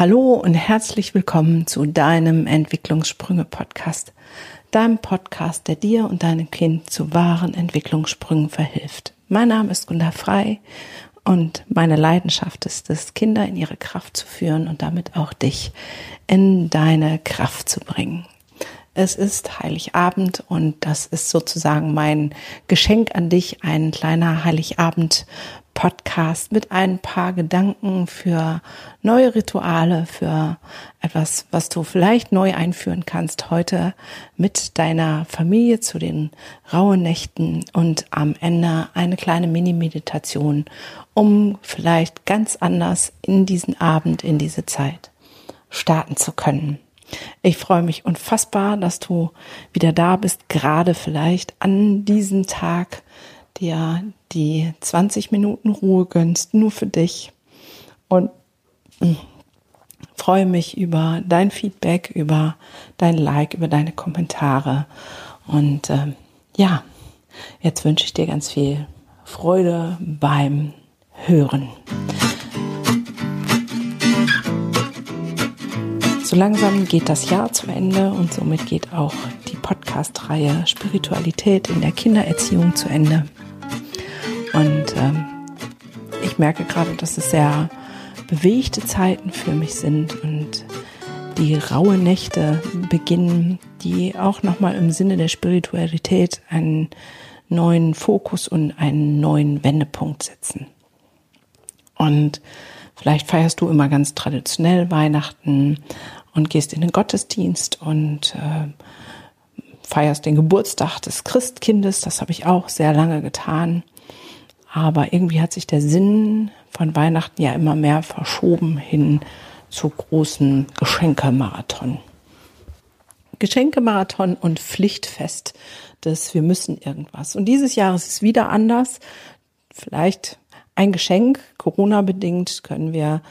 Hallo und herzlich willkommen zu deinem Entwicklungssprünge-Podcast. Deinem Podcast, der dir und deinem Kind zu wahren Entwicklungssprüngen verhilft. Mein Name ist Gunda Frei und meine Leidenschaft ist es, Kinder in ihre Kraft zu führen und damit auch dich in deine Kraft zu bringen. Es ist Heiligabend und das ist sozusagen mein Geschenk an dich, ein kleiner Heiligabend Podcast mit ein paar Gedanken für neue Rituale, für etwas, was du vielleicht neu einführen kannst heute mit deiner Familie zu den rauen Nächten und am Ende eine kleine Mini-Meditation, um vielleicht ganz anders in diesen Abend, in diese Zeit starten zu können. Ich freue mich unfassbar, dass du wieder da bist, gerade vielleicht an diesem Tag, dir die 20 Minuten Ruhe gönnst, nur für dich. Und hm, freue mich über dein Feedback, über dein Like, über deine Kommentare. Und äh, ja, jetzt wünsche ich dir ganz viel Freude beim Hören. So langsam geht das Jahr zu Ende und somit geht auch die Podcast-Reihe Spiritualität in der Kindererziehung zu Ende. Und ähm, ich merke gerade, dass es sehr bewegte Zeiten für mich sind und die raue Nächte beginnen, die auch nochmal im Sinne der Spiritualität einen neuen Fokus und einen neuen Wendepunkt setzen. Und vielleicht feierst du immer ganz traditionell Weihnachten und gehst in den Gottesdienst und äh, feierst den Geburtstag des Christkindes. Das habe ich auch sehr lange getan. Aber irgendwie hat sich der Sinn von Weihnachten ja immer mehr verschoben hin zu großen Geschenkemarathon. Geschenkemarathon und Pflichtfest des Wir müssen irgendwas. Und dieses Jahr ist es wieder anders. Vielleicht ein Geschenk, Corona bedingt, können wir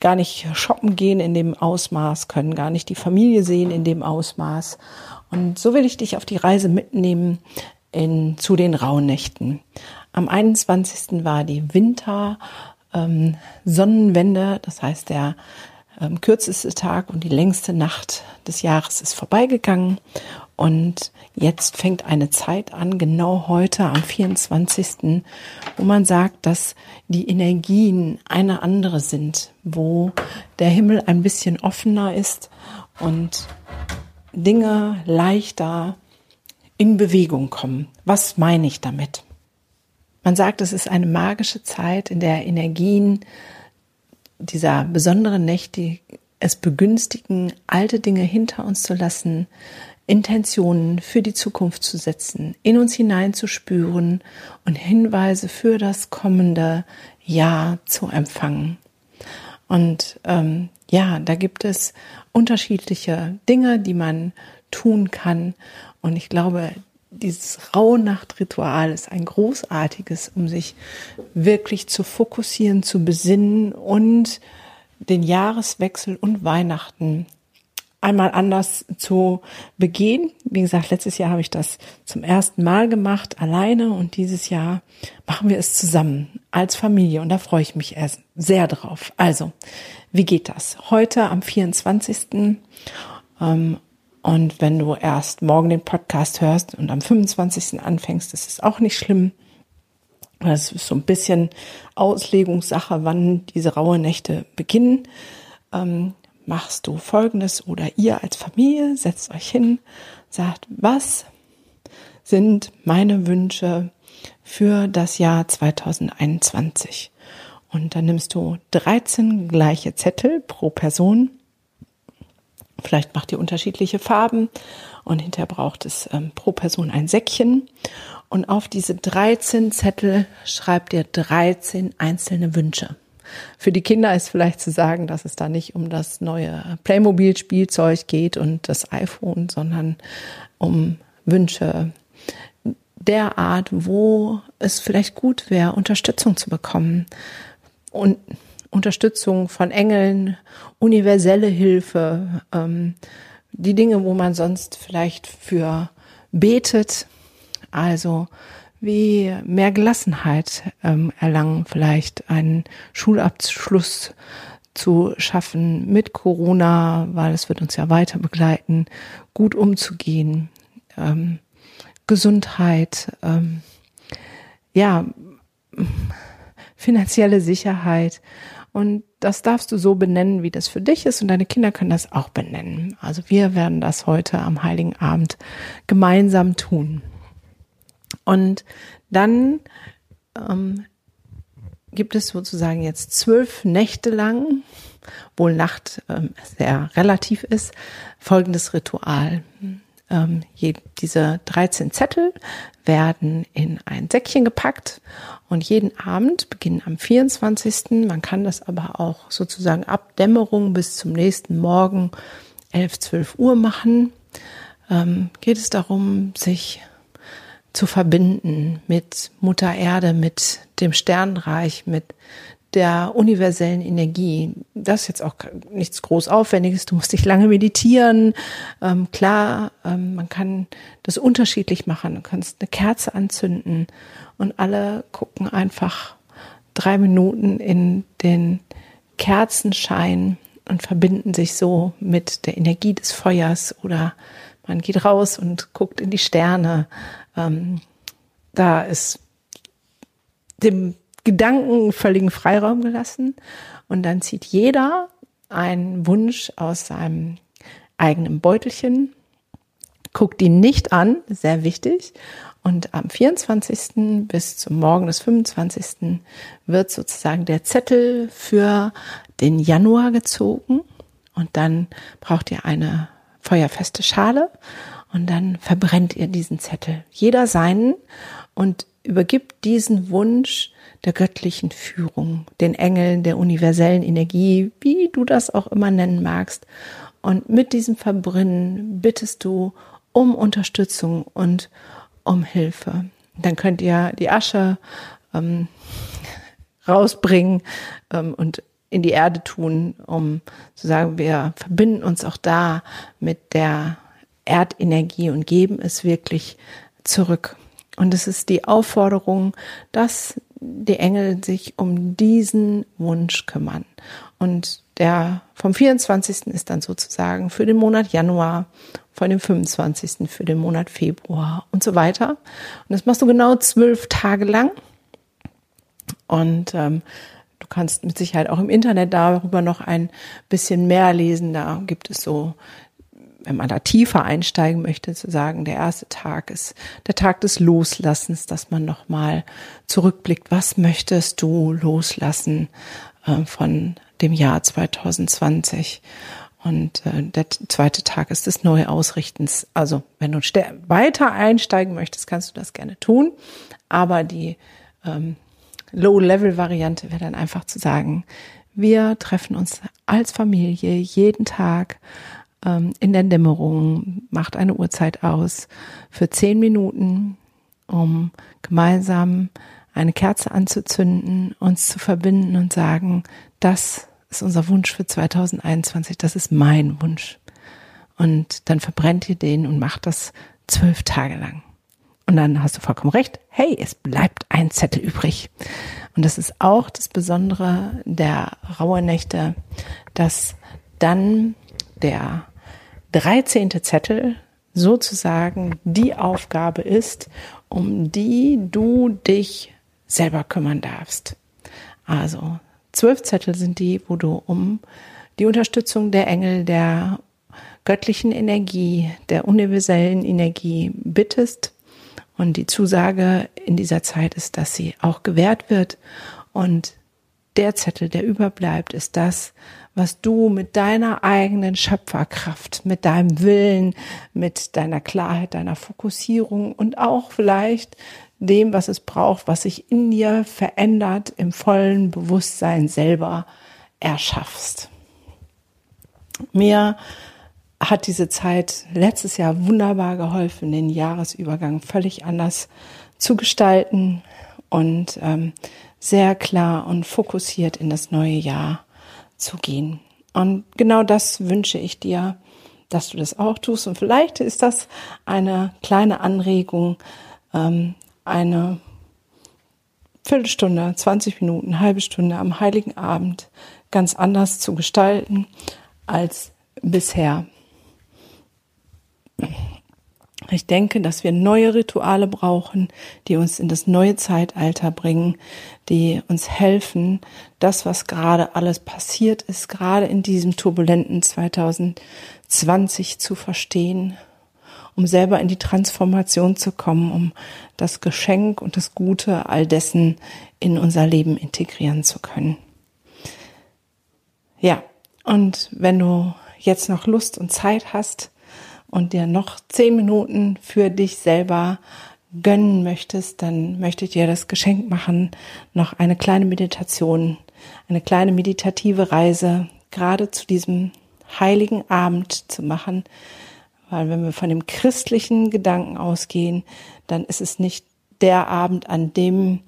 gar nicht shoppen gehen in dem Ausmaß, können gar nicht die Familie sehen in dem Ausmaß. Und so will ich dich auf die Reise mitnehmen in, zu den Rauhnächten. Am 21. war die Winter ähm, das heißt der ähm, kürzeste Tag und die längste Nacht des Jahres ist vorbeigegangen. Und jetzt fängt eine Zeit an, genau heute am 24., wo man sagt, dass die Energien eine andere sind, wo der Himmel ein bisschen offener ist und Dinge leichter in Bewegung kommen. Was meine ich damit? Man sagt, es ist eine magische Zeit, in der Energien dieser besonderen Nächte es begünstigen, alte Dinge hinter uns zu lassen, Intentionen für die Zukunft zu setzen, in uns hineinzuspüren und Hinweise für das kommende Jahr zu empfangen. Und ähm, ja, da gibt es unterschiedliche Dinge, die man tun kann. Und ich glaube, dieses Rauhnachtritual ist ein großartiges, um sich wirklich zu fokussieren, zu besinnen und den Jahreswechsel und Weihnachten einmal anders zu begehen. Wie gesagt, letztes Jahr habe ich das zum ersten Mal gemacht, alleine und dieses Jahr machen wir es zusammen als Familie und da freue ich mich erst sehr drauf. Also, wie geht das? Heute am 24. Ähm, und wenn du erst morgen den Podcast hörst und am 25. anfängst, ist es auch nicht schlimm. Das ist so ein bisschen Auslegungssache, wann diese raue Nächte beginnen. Ähm, machst du Folgendes oder ihr als Familie setzt euch hin, sagt, was sind meine Wünsche für das Jahr 2021? Und dann nimmst du 13 gleiche Zettel pro Person Vielleicht macht ihr unterschiedliche Farben und hinterher braucht es ähm, pro Person ein Säckchen. Und auf diese 13 Zettel schreibt ihr 13 einzelne Wünsche. Für die Kinder ist vielleicht zu sagen, dass es da nicht um das neue Playmobil-Spielzeug geht und das iPhone, sondern um Wünsche der Art, wo es vielleicht gut wäre, Unterstützung zu bekommen. Und Unterstützung von Engeln, universelle Hilfe, ähm, die Dinge, wo man sonst vielleicht für betet, also wie mehr Gelassenheit ähm, erlangen, vielleicht einen Schulabschluss zu schaffen, mit Corona, weil es wird uns ja weiter begleiten, gut umzugehen, ähm, Gesundheit, ähm, ja, finanzielle Sicherheit. Und das darfst du so benennen, wie das für dich ist. Und deine Kinder können das auch benennen. Also wir werden das heute am Heiligen Abend gemeinsam tun. Und dann ähm, gibt es sozusagen jetzt zwölf Nächte lang, wohl Nacht ähm, sehr relativ ist, folgendes Ritual. Ähm, je, diese 13 Zettel werden in ein Säckchen gepackt und jeden Abend, beginnen am 24., man kann das aber auch sozusagen ab Dämmerung bis zum nächsten Morgen 11, 12 Uhr machen, ähm, geht es darum, sich zu verbinden mit Mutter Erde, mit dem Sternreich, mit der universellen Energie. Das ist jetzt auch nichts groß Aufwendiges. Du musst nicht lange meditieren. Ähm, klar, ähm, man kann das unterschiedlich machen. Du kannst eine Kerze anzünden und alle gucken einfach drei Minuten in den Kerzenschein und verbinden sich so mit der Energie des Feuers oder man geht raus und guckt in die Sterne. Ähm, da ist dem Gedanken völligen Freiraum gelassen und dann zieht jeder einen Wunsch aus seinem eigenen Beutelchen, guckt ihn nicht an, sehr wichtig. Und am 24. bis zum Morgen des 25. wird sozusagen der Zettel für den Januar gezogen. Und dann braucht ihr eine feuerfeste Schale und dann verbrennt ihr diesen Zettel. Jeder seinen und übergibt diesen Wunsch der göttlichen Führung, den Engeln, der universellen Energie, wie du das auch immer nennen magst. Und mit diesem Verbrennen bittest du um Unterstützung und um Hilfe. Dann könnt ihr die Asche ähm, rausbringen ähm, und in die Erde tun, um zu sagen, wir verbinden uns auch da mit der Erdenergie und geben es wirklich zurück. Und es ist die Aufforderung, dass die Engel sich um diesen Wunsch kümmern. Und der vom 24. ist dann sozusagen für den Monat Januar, von dem 25. für den Monat Februar und so weiter. Und das machst du genau zwölf Tage lang. Und ähm, du kannst mit Sicherheit auch im Internet darüber noch ein bisschen mehr lesen. Da gibt es so wenn man da tiefer einsteigen möchte, zu sagen, der erste Tag ist der Tag des Loslassens, dass man nochmal zurückblickt, was möchtest du loslassen äh, von dem Jahr 2020? Und äh, der zweite Tag ist des Neuausrichtens. Also wenn du weiter einsteigen möchtest, kannst du das gerne tun. Aber die ähm, Low-Level-Variante wäre dann einfach zu sagen, wir treffen uns als Familie jeden Tag ähm, in der Dämmerung, macht eine Uhrzeit aus für zehn Minuten, um gemeinsam eine Kerze anzuzünden, uns zu verbinden und sagen, das ist unser Wunsch für 2021, das ist mein Wunsch. Und dann verbrennt ihr den und macht das zwölf Tage lang. Und dann hast du vollkommen recht. Hey, es bleibt ein Zettel übrig. Und das ist auch das Besondere der Rauhnächte, dass dann der 13. Zettel sozusagen die Aufgabe ist, um die du dich selber kümmern darfst. Also zwölf Zettel sind die, wo du um die Unterstützung der Engel, der göttlichen Energie, der universellen Energie bittest. Und die Zusage in dieser Zeit ist, dass sie auch gewährt wird. Und der Zettel, der überbleibt, ist das, was du mit deiner eigenen Schöpferkraft, mit deinem Willen, mit deiner Klarheit, deiner Fokussierung und auch vielleicht dem, was es braucht, was sich in dir verändert, im vollen Bewusstsein selber erschaffst. Mir hat diese Zeit letztes Jahr wunderbar geholfen, den Jahresübergang völlig anders zu gestalten und ähm, sehr klar und fokussiert in das neue Jahr zu gehen. Und genau das wünsche ich dir, dass du das auch tust. Und vielleicht ist das eine kleine Anregung, ähm, eine Viertelstunde, 20 Minuten, halbe Stunde am Heiligen Abend ganz anders zu gestalten als bisher. Ich denke, dass wir neue Rituale brauchen, die uns in das neue Zeitalter bringen, die uns helfen, das, was gerade alles passiert ist, gerade in diesem turbulenten 2020 zu verstehen, um selber in die Transformation zu kommen, um das Geschenk und das Gute all dessen in unser Leben integrieren zu können. Ja, und wenn du jetzt noch Lust und Zeit hast, und dir noch zehn Minuten für dich selber gönnen möchtest, dann möchte ich dir das Geschenk machen, noch eine kleine Meditation, eine kleine meditative Reise gerade zu diesem heiligen Abend zu machen. Weil wenn wir von dem christlichen Gedanken ausgehen, dann ist es nicht der Abend, an dem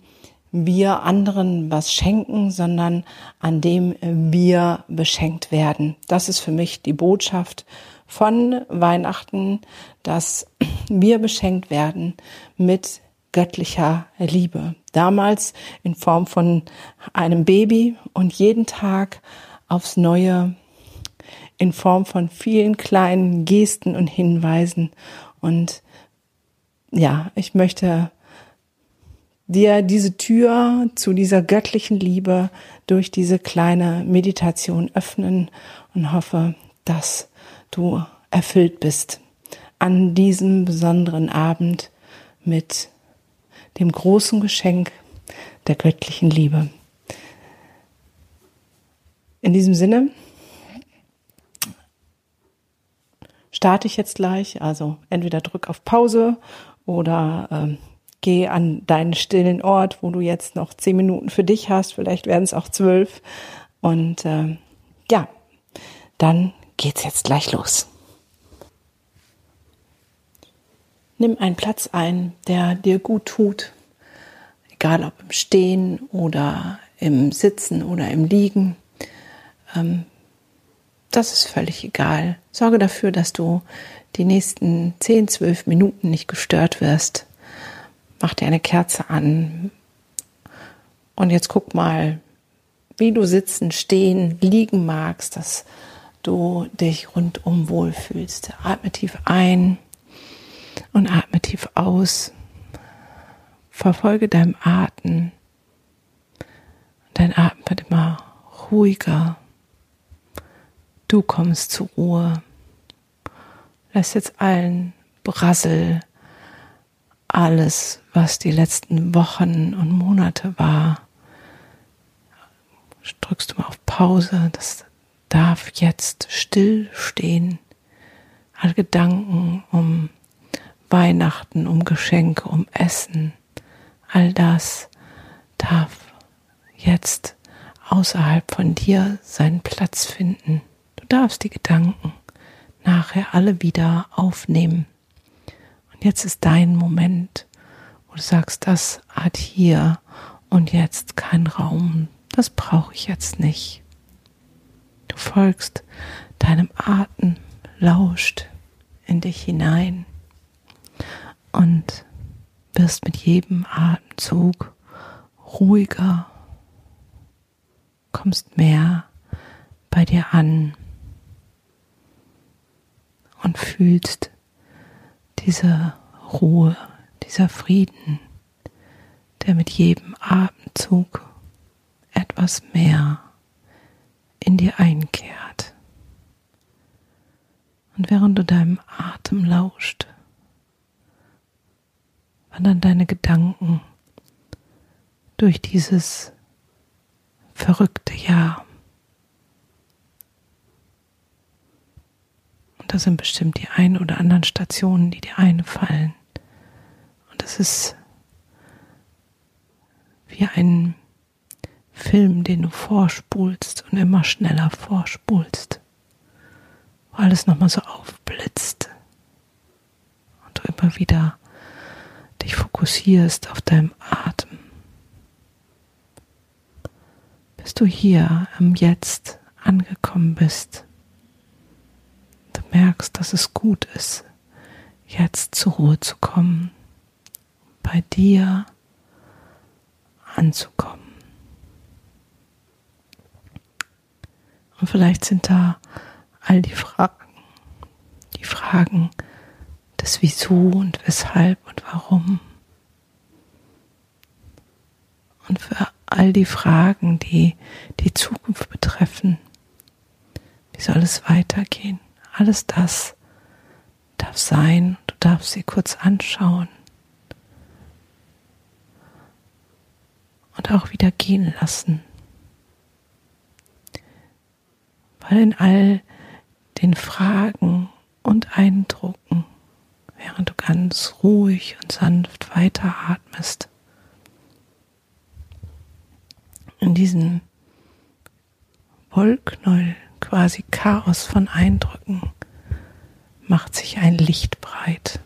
wir anderen was schenken, sondern an dem wir beschenkt werden. Das ist für mich die Botschaft von Weihnachten, dass wir beschenkt werden mit göttlicher Liebe. Damals in Form von einem Baby und jeden Tag aufs Neue in Form von vielen kleinen Gesten und Hinweisen. Und ja, ich möchte dir diese Tür zu dieser göttlichen Liebe durch diese kleine Meditation öffnen und hoffe, dass du erfüllt bist an diesem besonderen Abend mit dem großen Geschenk der göttlichen Liebe. In diesem Sinne starte ich jetzt gleich, also entweder drück auf Pause oder äh, geh an deinen stillen Ort, wo du jetzt noch zehn Minuten für dich hast, vielleicht werden es auch zwölf. Und äh, ja, dann geht's jetzt gleich los. Nimm einen Platz ein, der dir gut tut, egal ob im Stehen oder im Sitzen oder im Liegen. Ähm, das ist völlig egal. Sorge dafür, dass du die nächsten 10, 12 Minuten nicht gestört wirst. Mach dir eine Kerze an. Und jetzt guck mal, wie du sitzen, stehen, liegen magst. Das du dich rundum wohlfühlst. Atme tief ein und atme tief aus. Verfolge deinem Atem. Dein Atem wird immer ruhiger. Du kommst zur Ruhe. Lass jetzt allen Brassel, alles, was die letzten Wochen und Monate war, drückst du mal auf Pause, dass darf jetzt still stehen. Alle Gedanken um Weihnachten, um Geschenke, um Essen, all das darf jetzt außerhalb von dir seinen Platz finden. Du darfst die Gedanken nachher alle wieder aufnehmen. Und jetzt ist dein Moment, wo du sagst, das hat hier und jetzt keinen Raum. Das brauche ich jetzt nicht. Du folgst deinem Atem, lauscht in dich hinein und wirst mit jedem Atemzug ruhiger, kommst mehr bei dir an und fühlst diese Ruhe, dieser Frieden, der mit jedem Atemzug etwas mehr in dir einkehrt. Und während du deinem Atem lauscht, wandern deine Gedanken durch dieses verrückte Jahr. Und das sind bestimmt die ein oder anderen Stationen, die dir einfallen. Und es ist wie ein Film, den du vorspulst und immer schneller vorspulst, wo alles nochmal so aufblitzt und du immer wieder dich fokussierst auf deinem Atem. Bis du hier im Jetzt angekommen bist. Du merkst, dass es gut ist, jetzt zur Ruhe zu kommen, bei dir anzukommen. Und vielleicht sind da all die Fragen, die Fragen des Wieso und Weshalb und Warum. Und für all die Fragen, die die Zukunft betreffen. Wie soll es weitergehen? Alles das darf sein. Du darfst sie kurz anschauen. Und auch wieder gehen lassen. Weil in all den Fragen und Eindrucken, während du ganz ruhig und sanft weiteratmest, in diesem Wollknäuel, quasi Chaos von Eindrücken, macht sich ein Licht breit.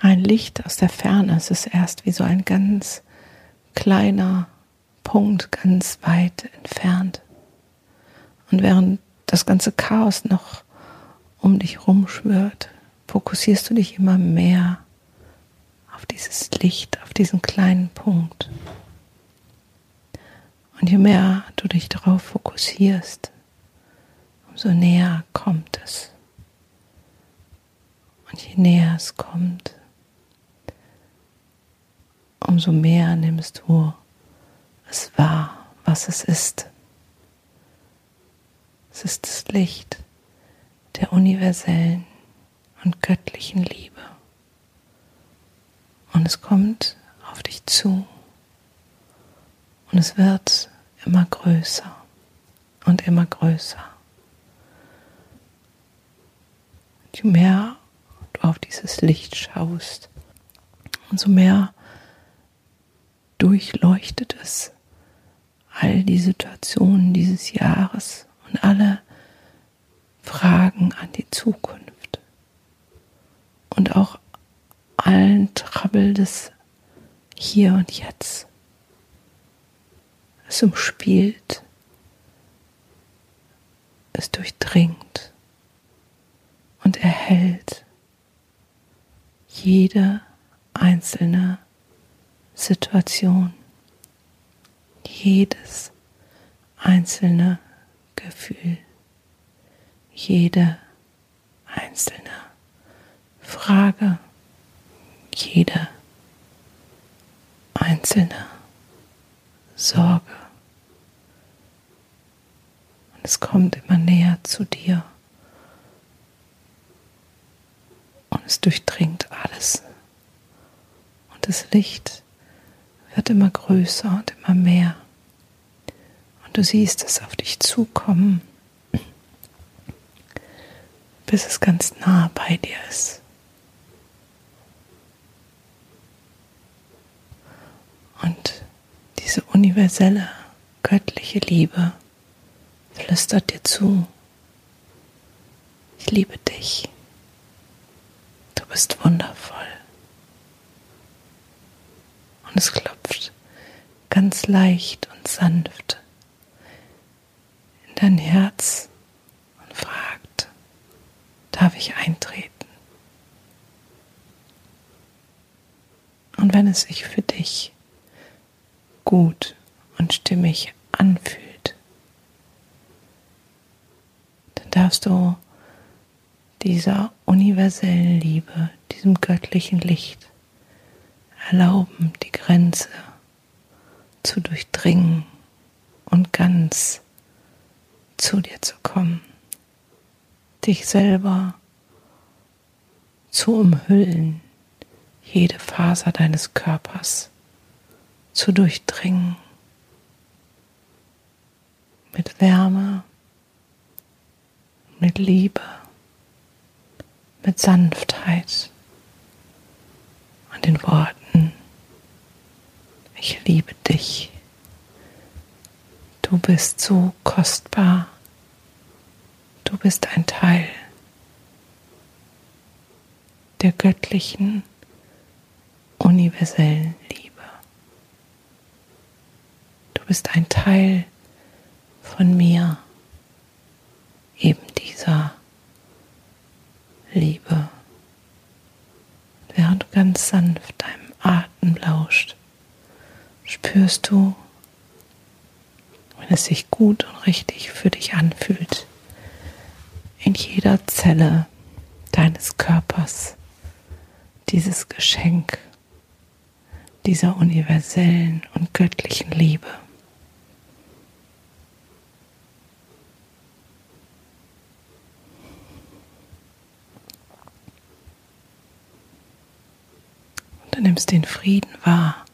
Ein Licht aus der Ferne, es ist erst wie so ein ganz kleiner Punkt, ganz weit entfernt. Und während das ganze Chaos noch um dich rumschwirrt, fokussierst du dich immer mehr auf dieses Licht, auf diesen kleinen Punkt. Und je mehr du dich darauf fokussierst, umso näher kommt es. Und je näher es kommt, umso mehr nimmst du es wahr, was es ist. Es ist das Licht der universellen und göttlichen Liebe. Und es kommt auf dich zu. Und es wird immer größer und immer größer. Und je mehr du auf dieses Licht schaust, umso mehr durchleuchtet es all die Situationen dieses Jahres und alle Fragen an die Zukunft. Und auch allen Trouble des Hier und Jetzt. Es umspielt, es durchdringt. Und erhält jede einzelne Situation, jedes einzelne Gefühl, jede einzelne Frage, jede einzelne Sorge. Und es kommt immer näher zu dir. Und es durchdringt alles. Und das Licht wird immer größer und immer mehr. Und du siehst es auf dich zukommen, bis es ganz nah bei dir ist. Und diese universelle, göttliche Liebe flüstert dir zu. Ich liebe dich. Du bist wundervoll. Und es klopft ganz leicht und sanft in dein Herz und fragt, darf ich eintreten? Und wenn es sich für dich gut und stimmig anfühlt, dann darfst du dieser universellen Liebe, diesem göttlichen Licht erlauben, die Grenze zu durchdringen und ganz zu dir zu kommen, dich selber zu umhüllen, jede Faser deines Körpers zu durchdringen. Mit Wärme, mit Liebe, mit Sanftheit und den Worten, ich liebe dich, du bist so kostbar, du bist ein Teil der göttlichen, universellen Liebe. Bist ein Teil von mir, eben dieser Liebe, während du ganz sanft deinem Atem lauscht. spürst du, wenn es sich gut und richtig für dich anfühlt, in jeder Zelle deines Körpers dieses Geschenk dieser universellen und göttlichen Liebe. Du nimmst den Frieden wahr,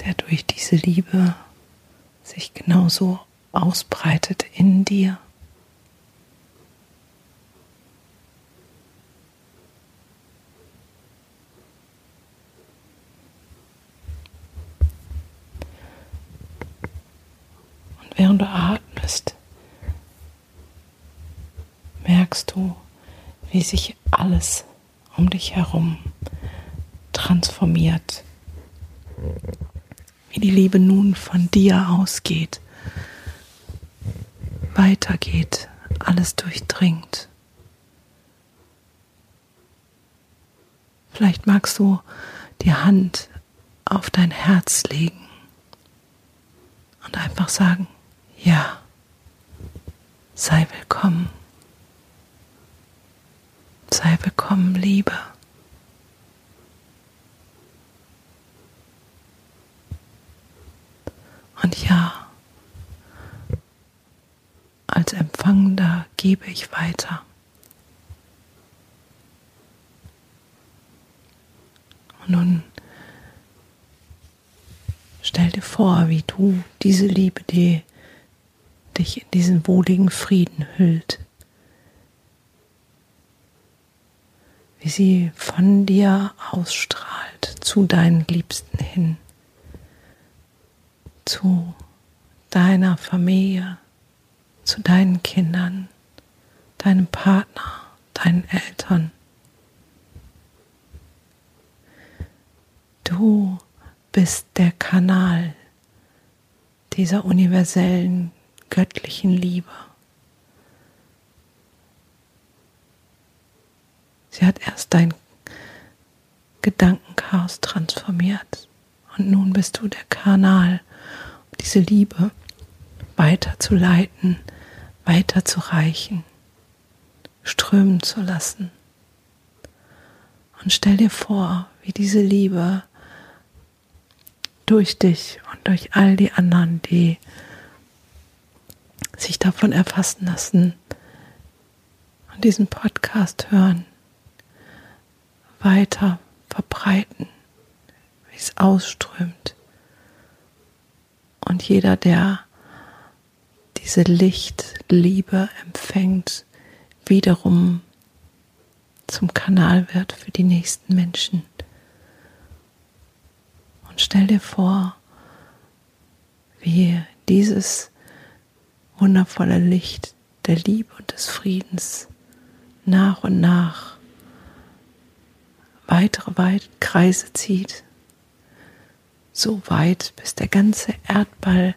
der durch diese Liebe sich genauso ausbreitet in dir. Und während du atmest, merkst du, wie sich alles um dich herum transformiert, wie die Liebe nun von dir ausgeht weitergeht, alles durchdringt. Vielleicht magst du die Hand auf dein Herz legen und einfach sagen, ja, sei willkommen, sei willkommen, Liebe. Und ja, als Empfangender gebe ich weiter. Und nun stell dir vor, wie du diese Liebe, die dich in diesen wohligen Frieden hüllt, wie sie von dir ausstrahlt zu deinen Liebsten hin, zu deiner Familie, zu deinen Kindern, deinem Partner, deinen Eltern. Du bist der Kanal dieser universellen göttlichen Liebe. Sie hat erst dein Gedankenchaos transformiert und nun bist du der Kanal, um diese Liebe weiterzuleiten weiterzureichen, strömen zu lassen. Und stell dir vor, wie diese Liebe durch dich und durch all die anderen, die sich davon erfassen lassen und diesen Podcast hören, weiter verbreiten, wie es ausströmt. Und jeder, der diese Lichtliebe empfängt, wiederum zum Kanal wird für die nächsten Menschen. Und stell dir vor, wie dieses wundervolle Licht der Liebe und des Friedens nach und nach weitere weit Kreise zieht, so weit, bis der ganze Erdball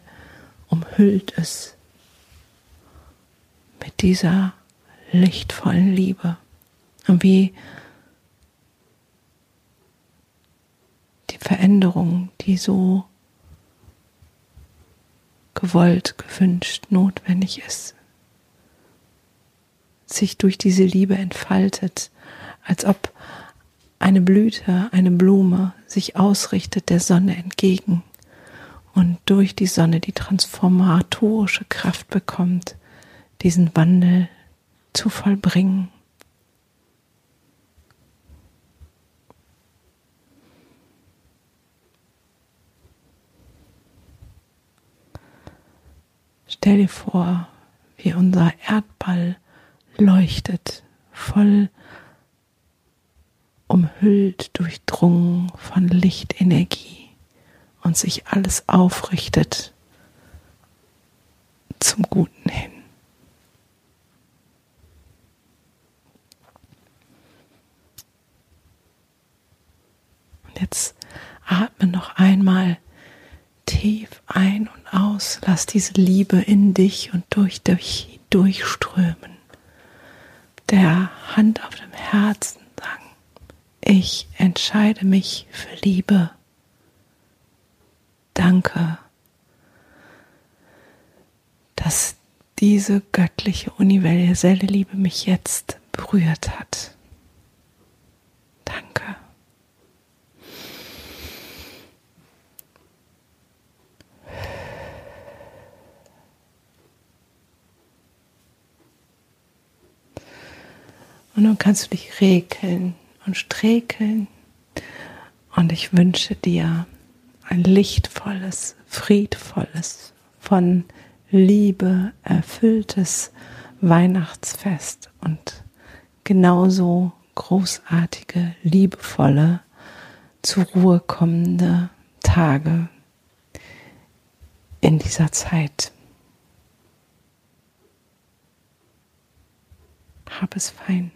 umhüllt ist mit dieser lichtvollen Liebe. Und wie die Veränderung, die so gewollt, gewünscht, notwendig ist, sich durch diese Liebe entfaltet, als ob eine Blüte, eine Blume sich ausrichtet der Sonne entgegen und durch die Sonne die transformatorische Kraft bekommt, diesen Wandel zu vollbringen. Stell dir vor, wie unser Erdball leuchtet, voll umhüllt, durchdrungen von Lichtenergie und sich alles aufrichtet zum Guten hin. Jetzt atme noch einmal tief ein und aus. Lass diese Liebe in dich und durch dich durchströmen. Der Hand auf dem Herzen Ich entscheide mich für Liebe. Danke, dass diese göttliche universelle Liebe mich jetzt berührt hat. Danke. Und nun kannst du dich regeln und strekeln. Und ich wünsche dir ein lichtvolles, friedvolles, von Liebe erfülltes Weihnachtsfest und genauso großartige, liebevolle, zur Ruhe kommende Tage in dieser Zeit. Hab es fein.